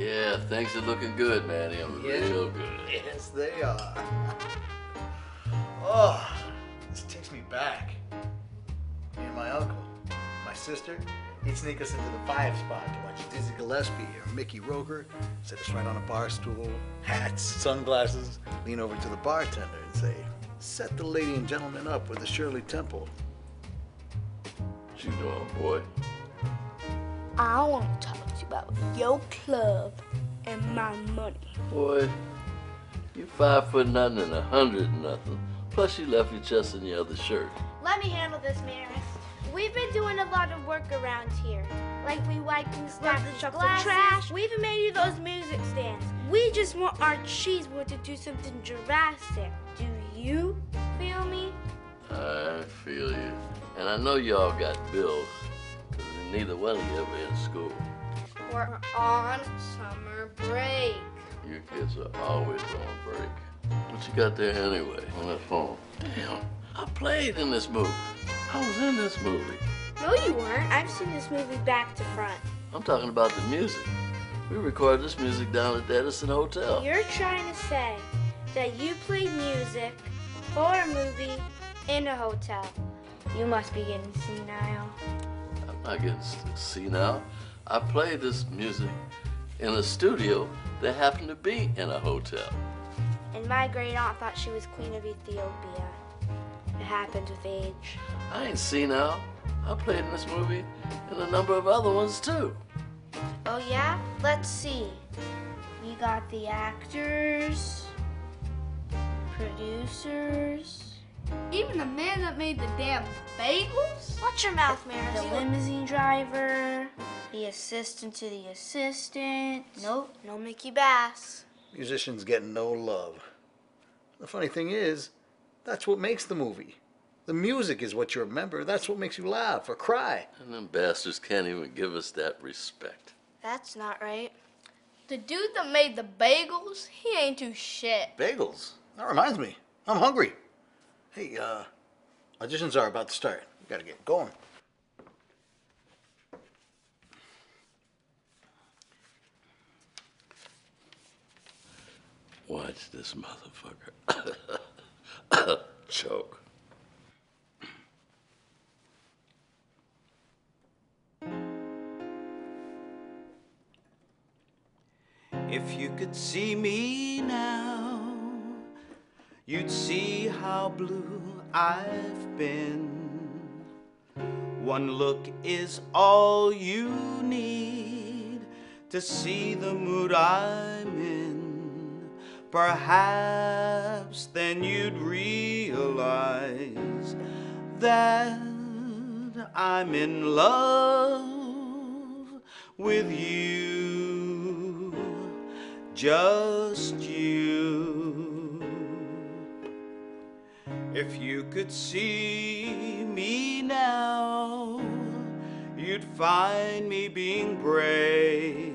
Yeah, things are looking good, man. They're Yeah. real good. Yes, they are. oh, this takes me back. Me and my uncle, my sister, he'd sneak us into the five spot to watch Dizzy Gillespie or Mickey Roker, sit us right on a bar stool, hats, sunglasses, lean over to the bartender and say, set the lady and gentleman up with a Shirley Temple. What you doing, boy? I want to talk to you about your club and my money. Boy, you five foot nothing and a hundred and nothing. Plus you left your chest in your other shirt. Let me handle this, Maris. We've been doing a lot of work around here. Like we wiped and stacked the trucks of glasses. trash. We even made you those music stands. We just want our cheese wood to do something drastic. Do you feel me? I feel you. And I know y'all got bills, because neither one of you ever in school. We're on summer break. You kids are always on break. What you got there anyway on that phone? Damn, I played in this movie. I was in this movie. No, you weren't. I've seen this movie back to front. I'm talking about the music. We recorded this music down at the Edison Hotel. You're trying to say that you played music for a movie in a hotel. You must be getting senile. I'm not getting senile. I played this music in a studio that happened to be in a hotel. And my great aunt thought she was queen of Ethiopia. It happens with age. I ain't seen senile. I played in this movie and a number of other ones too. Oh yeah? Let's see. We got the actors, producers. Even the man that made the damn bagels? Watch your mouth, Maris. The limousine driver, the assistant to the assistant. Nope, no Mickey Bass. Musicians get no love. The funny thing is, that's what makes the movie. The music is what you remember. That's what makes you laugh or cry. And them bastards can't even give us that respect. That's not right. The dude that made the bagels, he ain't too shit. Bagels. That reminds me. I'm hungry. Hey, uh, auditions are about to start. We gotta get going. Watch this motherfucker. Choke. If you could see me now, you'd see how blue I've been. One look is all you need to see the mood I'm in. Perhaps then you'd realize that I'm in love with you, just you. If you could see me now, you'd find me being brave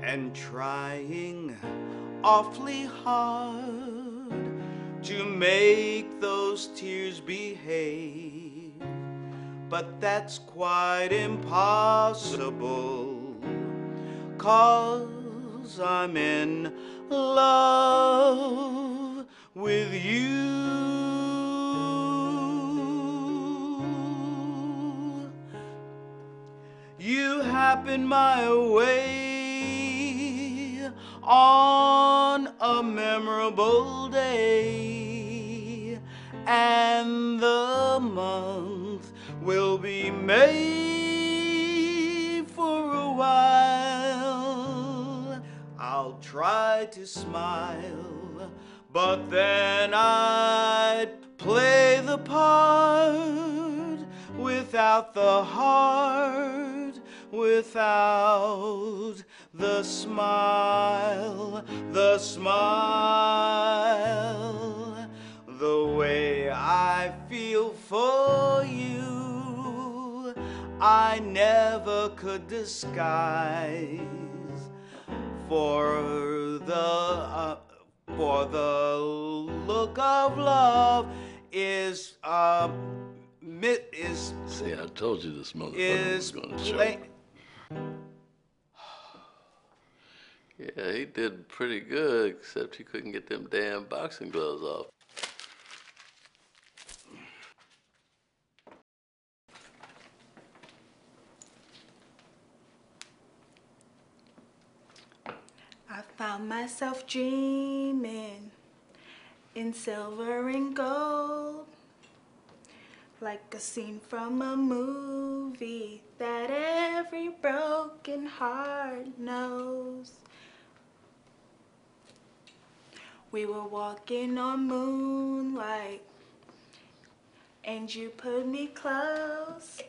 and trying awfully hard to make those tears behave. But that's quite impossible, cause I'm in love with you. You happened my way on a memorable day, and the month will be May for a while. I'll try to smile, but then I'd play the part without the heart, without the smile, the smile, the way I feel for you, I never could disguise for the uh, for the look of love is uh mi- is See, I told you this motherfucker is was gonna choke. Yeah, he did pretty good, except he couldn't get them damn boxing gloves off. I found myself dreaming in silver and gold, like a scene from a movie that every broken heart knows. We were walking on moonlight, and you put me close.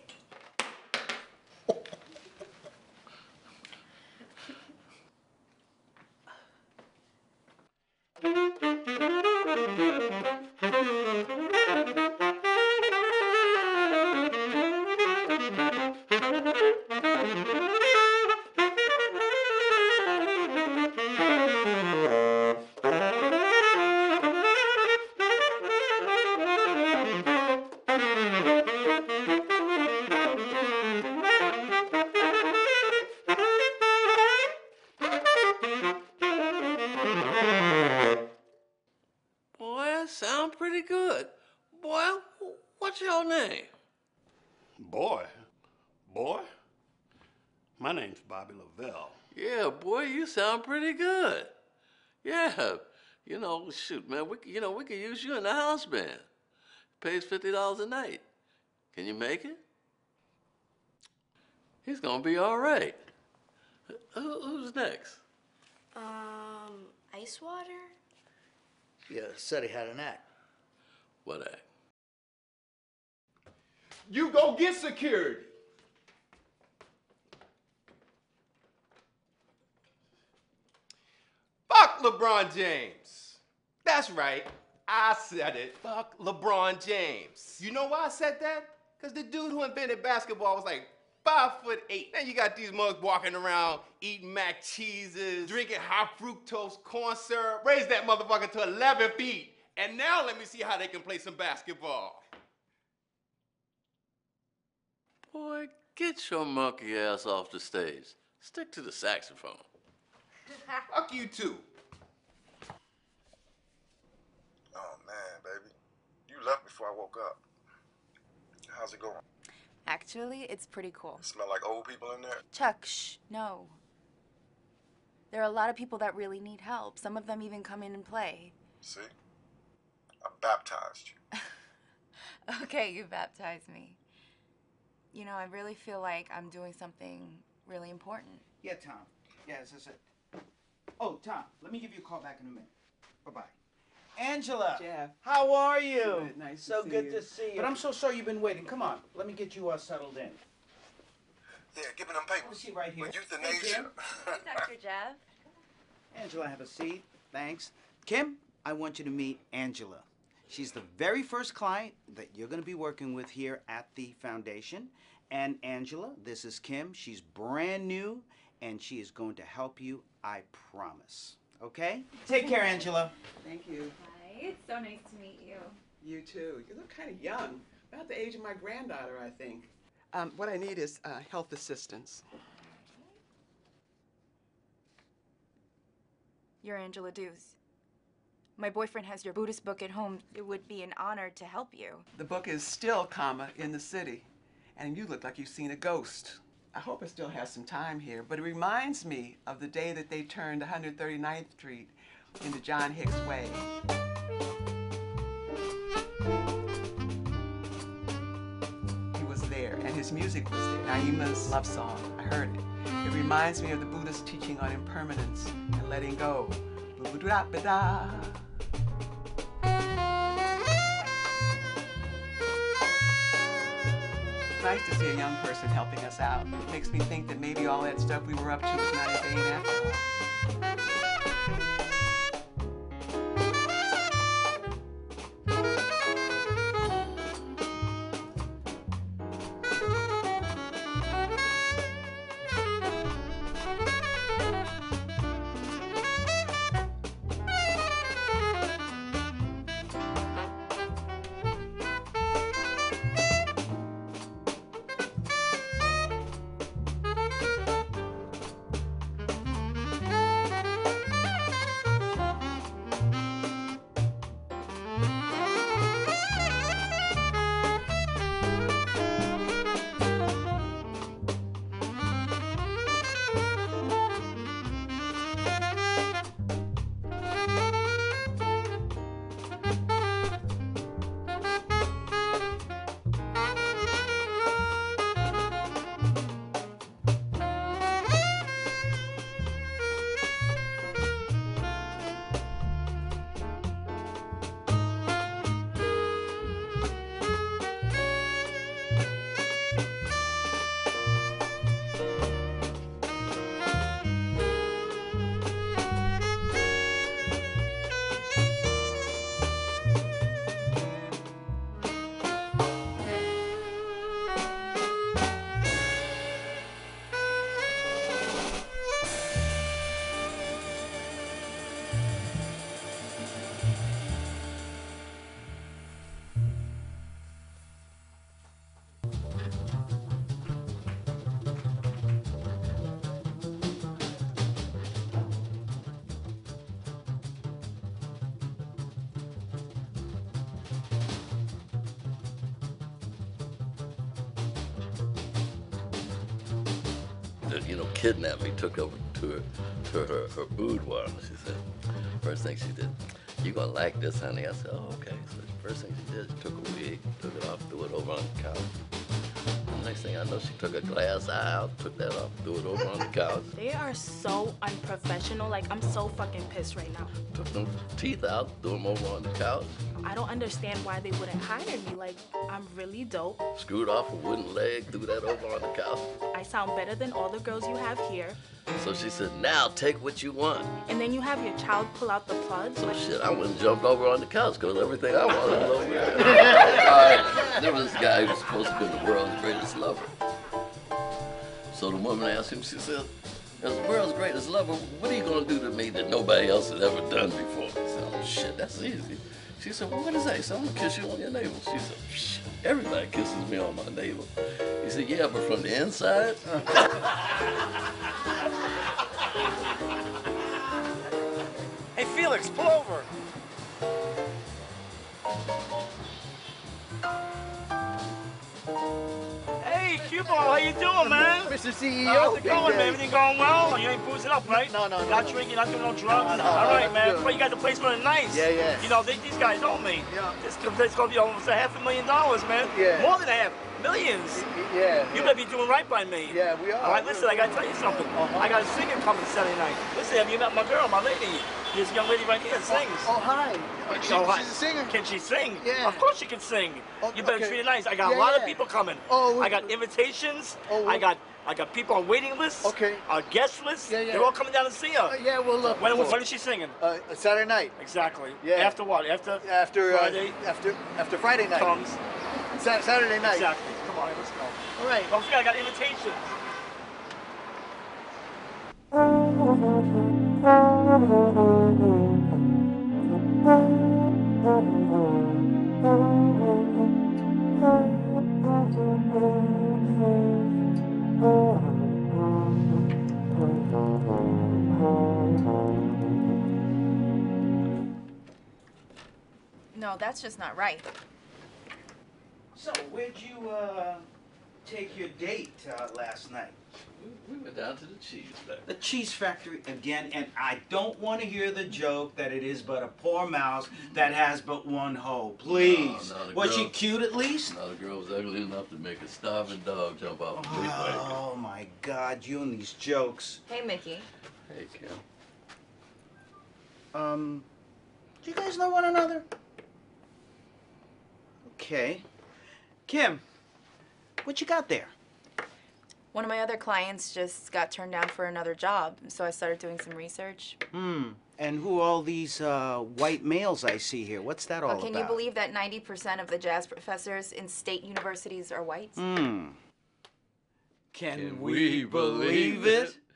Shoot, man, we, c- you know, we could use you in the house band. Pays fifty dollars a night. Can you make it? He's gonna be all right. Who, who's next? Um, ice water? Yeah, said he had an act. What act? You go get security. Fuck LeBron James. That's right. I said it. Fuck LeBron James. You know why I said that? Because the dude who invented basketball was like five foot eight. Then you got these mugs walking around eating mac cheeses, drinking high fructose corn syrup. Raise that motherfucker to 11 feet. And now let me see how they can play some basketball. Boy, get your monkey ass off the stage. Stick to the saxophone. Fuck you too. Oh man, baby. You left before I woke up. How's it going? Actually, it's pretty cool. Smell like old people in there? Chuck, shh, no. There are a lot of people that really need help. Some of them even come in and play. See? I baptized you. Okay, you baptized me. You know, I really feel like I'm doing something really important. Yeah, Tom. Yeah, this is it. Oh, Tom, let me give you a call back in a minute. Bye bye. Angela. Jeff. How are you? Good, nice to so see good you. to see you. But I'm so sorry you've been waiting. Come on, let me get you uh, settled in. Yeah, give me them papers. Oh, she right here. With Hey, euthanasia. Kim. Dr. Jeff. Angela, have a seat. Thanks. Kim, I want you to meet Angela. She's the very first client that you're going to be working with here at the foundation. And Angela, this is Kim. She's brand new and she is going to help you, I promise. Okay? Take care, Angela. Thank you. Hi, it's so nice to meet you. You too. You look kind of young. About the age of my granddaughter, I think. Um, what I need is uh, health assistance. You're Angela Dews. My boyfriend has your Buddhist book at home. It would be an honor to help you. The book is still, comma, in the city. And you look like you've seen a ghost. I hope I still have some time here, but it reminds me of the day that they turned 139th Street into John Hicks Way. He was there, and his music was there. Naima's love song, I heard it. It reminds me of the Buddhist teaching on impermanence and letting go. Nice to see a young person helping us out. It makes me think that maybe all that stuff we were up to was not in vain after all. You know, kidnap me, took over to her, to her, her boudoir. And she said, first thing she did, you gonna like this, honey. I said, oh, okay. So the first thing she did, she took a wig, took it off, threw it over on the couch. The next thing I know, she took a glass eye out, took that off, threw it over on the couch, They are so unprofessional. Like, I'm so fucking pissed right now. took them teeth out, threw them over on the couch, I don't understand why they wouldn't hire me. Like, I'm really dope. screwed off a wooden leg, threw that over on the couch. I sound better than all the girls you have here. So she said, now take what you want. And then you have your child pull out the plugs. So shit, I went and jumped over on the couch because everything I wanted was over there. All right, there was this guy who was supposed to be the world's greatest lover. So the woman asked him, she said, as the world's greatest lover, what are you going to do to me that nobody else has ever done before? He said, oh shit, that's easy. She said, well, what is that? He said, I'm to kiss you on your navel. She said, shit, everybody kisses me on my navel. He said, yeah, but from the inside? Hey, Felix, pull over. How you doing, man? Mr. CEO. How's it going, man? Everything going well? You ain't boozing up, right? No, no, no, Not no. drinking, not doing no drugs? No, no, All right, man. Well, you got the place running nice. Yeah, yeah. You know, they, these guys owe me. Yeah. This place gonna be almost a half a million dollars, man. Yeah. More than a half. Millions. Yeah. You better be doing right by me. Yeah, we are. All right, listen, I gotta tell you something. Uh-huh. I got a singer coming Saturday night. Listen, have you met my girl, my lady? This young lady right here sings. Oh, hi. Oh, hi. she's a singer? Can she sing? Yeah. Of course she can sing. Oh, you better okay. treat her nice. I got Yeah, a lot yeah. of people coming. Oh, I got invitations. Oh, I got I got people on waiting lists. Okay. A guest list. Yeah, yeah. They're all coming down to see her. Uh, yeah, well, look. When, when is she singing? Uh, Saturday night. Exactly. Yeah. After what? After After uh, Friday after after Friday night. comes. Sa- Saturday night. Exactly. Come on, let's go. All right. Don't forget, I got invitations. No, that's just not right. So, where'd you uh, take your date uh, last night? We went down to the cheese factory. The cheese factory again, and I don't want to hear the joke that it is but a poor mouse that has but one hole. Please. No, no, the was she cute at least? No, the girl was ugly enough to make a starving dog jump off a tree bank. Oh my God, you and these jokes. Hey, Mickey. Hey, Kim. Um, do you guys know one another? Okay. Kim, what you got there? One of my other clients just got turned down for another job, so I started doing some research. Hmm. And who are all these uh, white males I see here? What's that all Well, can about? you believe that 90% of the jazz professors in state universities are whites? Hmm. Can, Can we, we believe, believe it?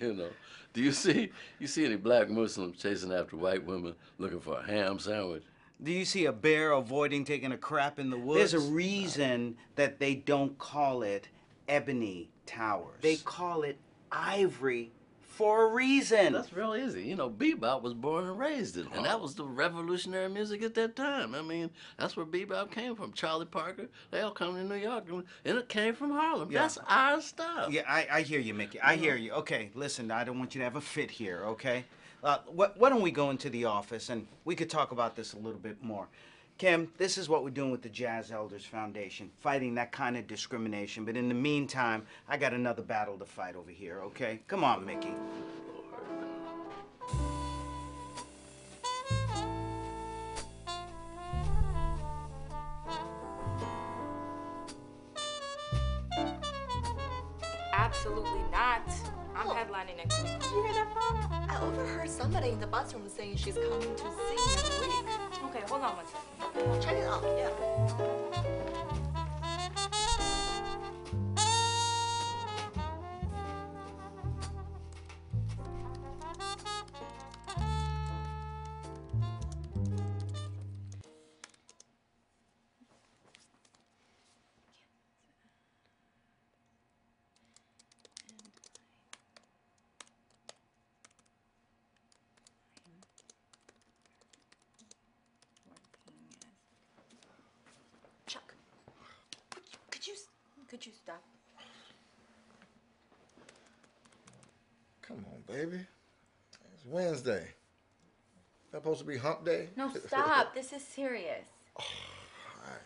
You know, do you see you see any black Muslims chasing after white women looking for a ham sandwich? Do you see a bear avoiding taking a crap in the woods? There's a reason that they don't call it ebony towers. They call it ivory for a reason. That's real easy. You know, bebop was born and raised in, and that was the revolutionary music at that time. I mean, that's where bebop came from. Charlie Parker, they all come to New York, and it came from Harlem. Yeah. That's our stuff. Yeah, I, I hear you, Mickey. I hear you. Okay, listen, I don't want you to have a fit here, okay? Uh, wh- why don't we go into the office and we could talk about this a little bit more? Kim, this is what we're doing with the Jazz Elders Foundation, fighting that kind of discrimination. But in the meantime, I got another battle to fight over here, okay? Come on, Mickey. I'm next week. You hear that, Mom? I overheard somebody in the bathroom saying she's coming to sing next week. Okay, hold on one second. Check it out, yeah. Could you, stop? Come on, baby. It's Wednesday. That supposed to be hump day? No, stop. this is serious. Alright.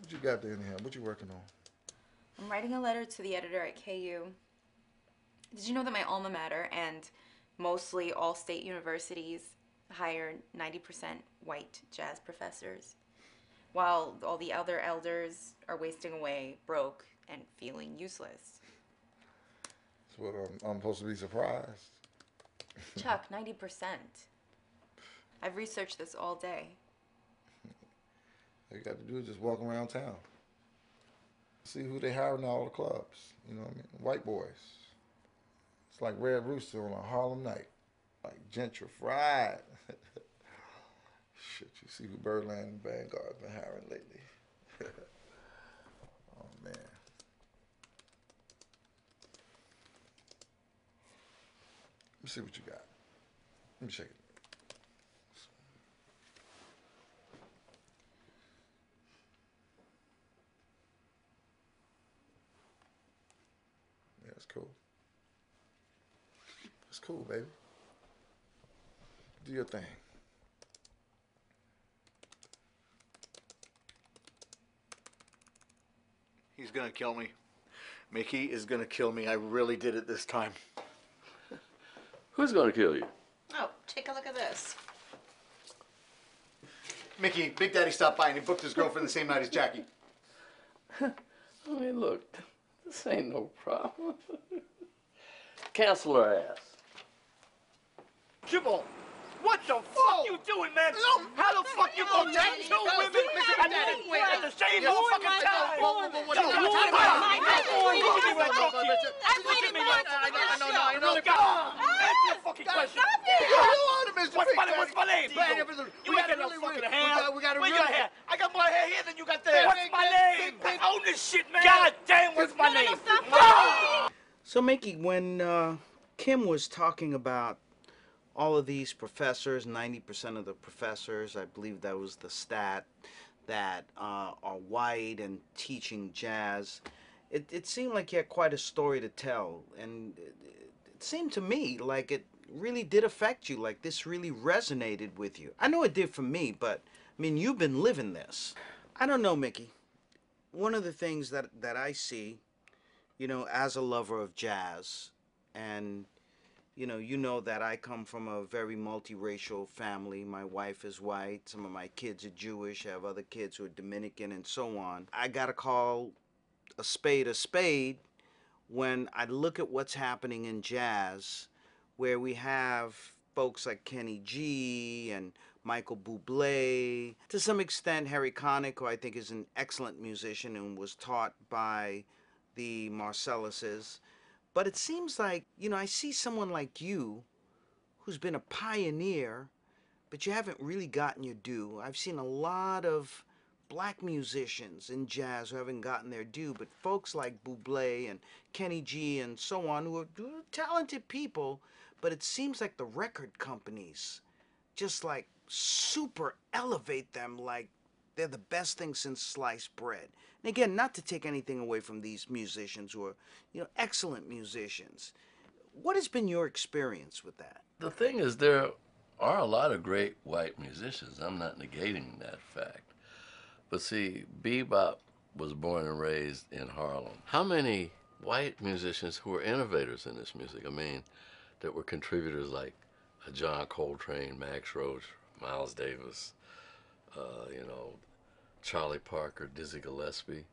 What you got there in here? What you working on? I'm writing a letter to the editor at KU. Did you know that my alma mater and mostly all state universities hire 90% white jazz professors, while all the other elders are wasting away broke and feeling useless? That's what I'm, I'm supposed to be surprised. Chuck, 90%. I've researched this all day. All you got to do is just walk around town. See who they hiring in all the clubs. You know what I mean? White boys. It's like Red Rooster on a Harlem night. Like gentrified. Shit, you see who Birdland and Vanguard been hiring lately. oh man. Let me see what you got. Let me check it. Yeah, it's cool. It's cool, baby. Do your thing. He's gonna kill me. Mickey is gonna kill me. I really did it this time. Who's gonna kill you? Oh, take a look at this. Mickey, Big Daddy stopped by and he booked his girlfriend the same night as Jackie. I mean, look, this ain't no problem. Cancel her ass. Jimbo, what the fuck you doing, man? How the fuck you gonna take two women at the, at the same motherfucking time? What Yo, are you you talking mind? about? Look at me when I talk to you. Look at me when I talk to you. No, no, no, no. God, Answer the fucking question. What's my, what's my name? You got no fucking hair. we really- your hair? I got more hair here than you got there. What's my name? Own this shit, man. God damn, what's my name? So, Mickey, when uh, Kim was talking about all of these professors, 90% of the professors, I believe that was the stat, that uh, are white and teaching jazz, it, it seemed like you had quite a story to tell. And it, it seemed to me like it really did affect you, like this really resonated with you. I know it did for me, but I mean, you've been living this. I don't know, Mickey. One of the things that, that I see you know, as a lover of jazz, and you know, you know that I come from a very multiracial family. My wife is white. Some of my kids are Jewish. I have other kids who are Dominican, and so on. I gotta call a spade a spade when I look at what's happening in jazz, where we have folks like Kenny G and Michael Bublé, to some extent Harry Connick, who I think is an excellent musician and was taught by the Marsalises. But it seems like, you know, I see someone like you who's been a pioneer, but you haven't really gotten your due. I've seen a lot of black musicians in jazz who haven't gotten their due, but folks like Bublé and Kenny G and so on who are talented people, but it seems like the record companies just like super elevate them like they're the best thing since sliced bread. And again, not to take anything away from these musicians who are, you know, excellent musicians. What has been your experience with that? The thing is, there are a lot of great white musicians. I'm not negating that fact. But see, bebop was born and raised in Harlem. How many white musicians who were innovators in this music? I mean, that were contributors like John Coltrane, Max Roach, Miles Davis, uh, you know, Charlie Parker, Dizzy Gillespie.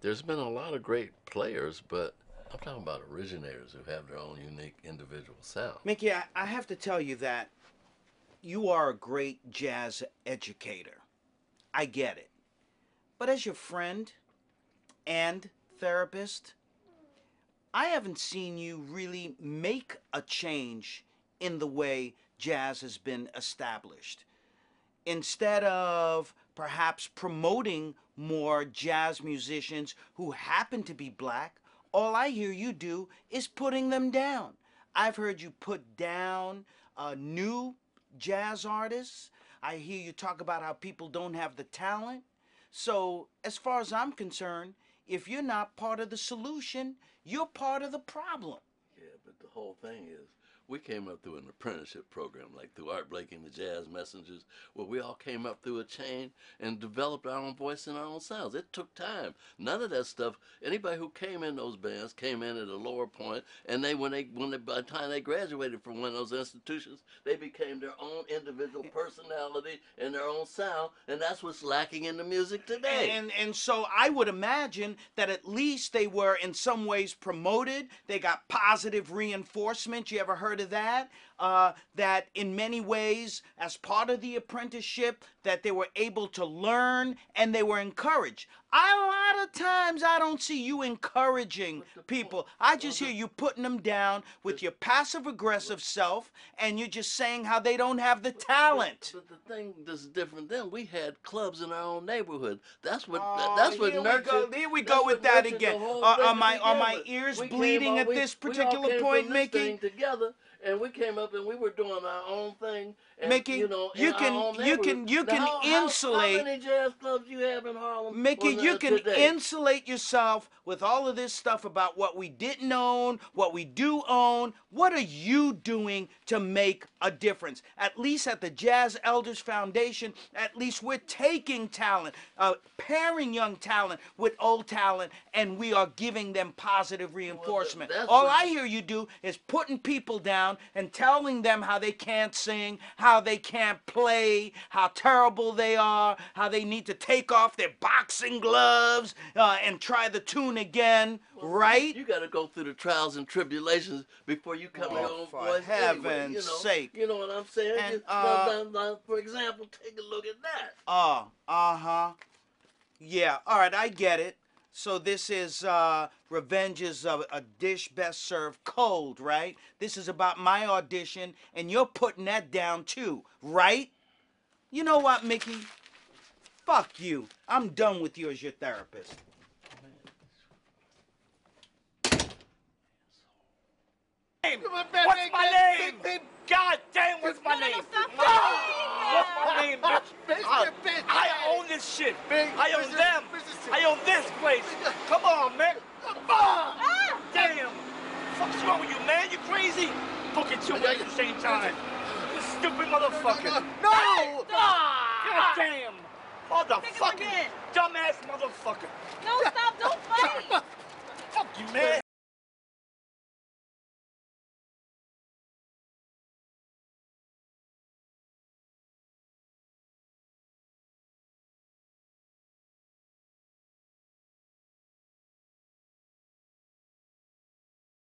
There's been a lot of great players, but I'm talking about originators who have their own unique individual sound. Mickey, I, I have to tell you that you are a great jazz educator. I get it. But as your friend and therapist, I haven't seen you really make a change in the way jazz has been established. Instead of perhaps promoting more jazz musicians who happen to be black, all I hear you do is putting them down. I've heard you put down uh, new jazz artists. I hear you talk about how people don't have the talent. So, as far as I'm concerned, if you're not part of the solution, you're part of the problem. Yeah, but the whole thing is, we came up through an apprenticeship program, like through Art Blakey and the Jazz Messengers, where we all came up through a chain and developed our own voice and our own sounds. It took time. None of that stuff. Anybody who came in those bands came in at a lower point, and they when they when they by the time they graduated from one of those institutions, they became their own individual personality and their own sound, and that's what's lacking in the music today. And and so I would imagine that at least they were in some ways promoted. They got positive reinforcement. You ever heard that? Uh, that in many ways, as part of the apprenticeship, that they were able to learn and they were encouraged. I, a lot of times I don't see you encouraging people. I just hear you putting them down with your passive aggressive self, and you're just saying how they don't have the talent. But the thing that's different then, we had clubs in our own neighborhood. That's what Oh, that's what here we nurtured. go- here we go with that again. Are- are to my- are my ears We bleeding all- at we- this particular point, Mickey? together, and we came up and we were doing our own thing. And, Mickey, you know, you can- you can- you Now, can how- insulate- How many jazz clubs you have in Harlem? Mickey, you can today? insulate yourself with all of this stuff about what we didn't own, what we do own. What are you doing to make a difference? At least at the Jazz Elders Foundation, at least we're taking talent, uh, pairing young talent with old talent, and we are giving them positive reinforcement. that's all I hear you do is putting people down and telling them how they can't sing, how they can't play, how terrible they are, how they need to take off their boxing gloves uh, and try the tune again, right? You got to go through the trials and tribulations before you come Oh, for voice. heaven's anyway, you know, sake. You know what I'm saying? And, Just- uh, now- now- now, for example, take a look at that. Uh, uh-huh. Yeah, all right, I get it. So this is uh Revenge is a, a dish best served cold, right? This is about my audition, and you're putting that down too, right? You know what, Mickey? Fuck you. I'm done with you as your therapist. What's my name? God damn, what's my name? What's my name, bitch? I, I own this shit. I own them. I own this place. Come on, man. come Ah, Damn. What's wrong with you, man? You crazy? Fucking two at the same time. You stupid motherfucker. No! God damn. Motherfucker. Dumbass motherfucker. No, stop, don't fight. Fuck you, man.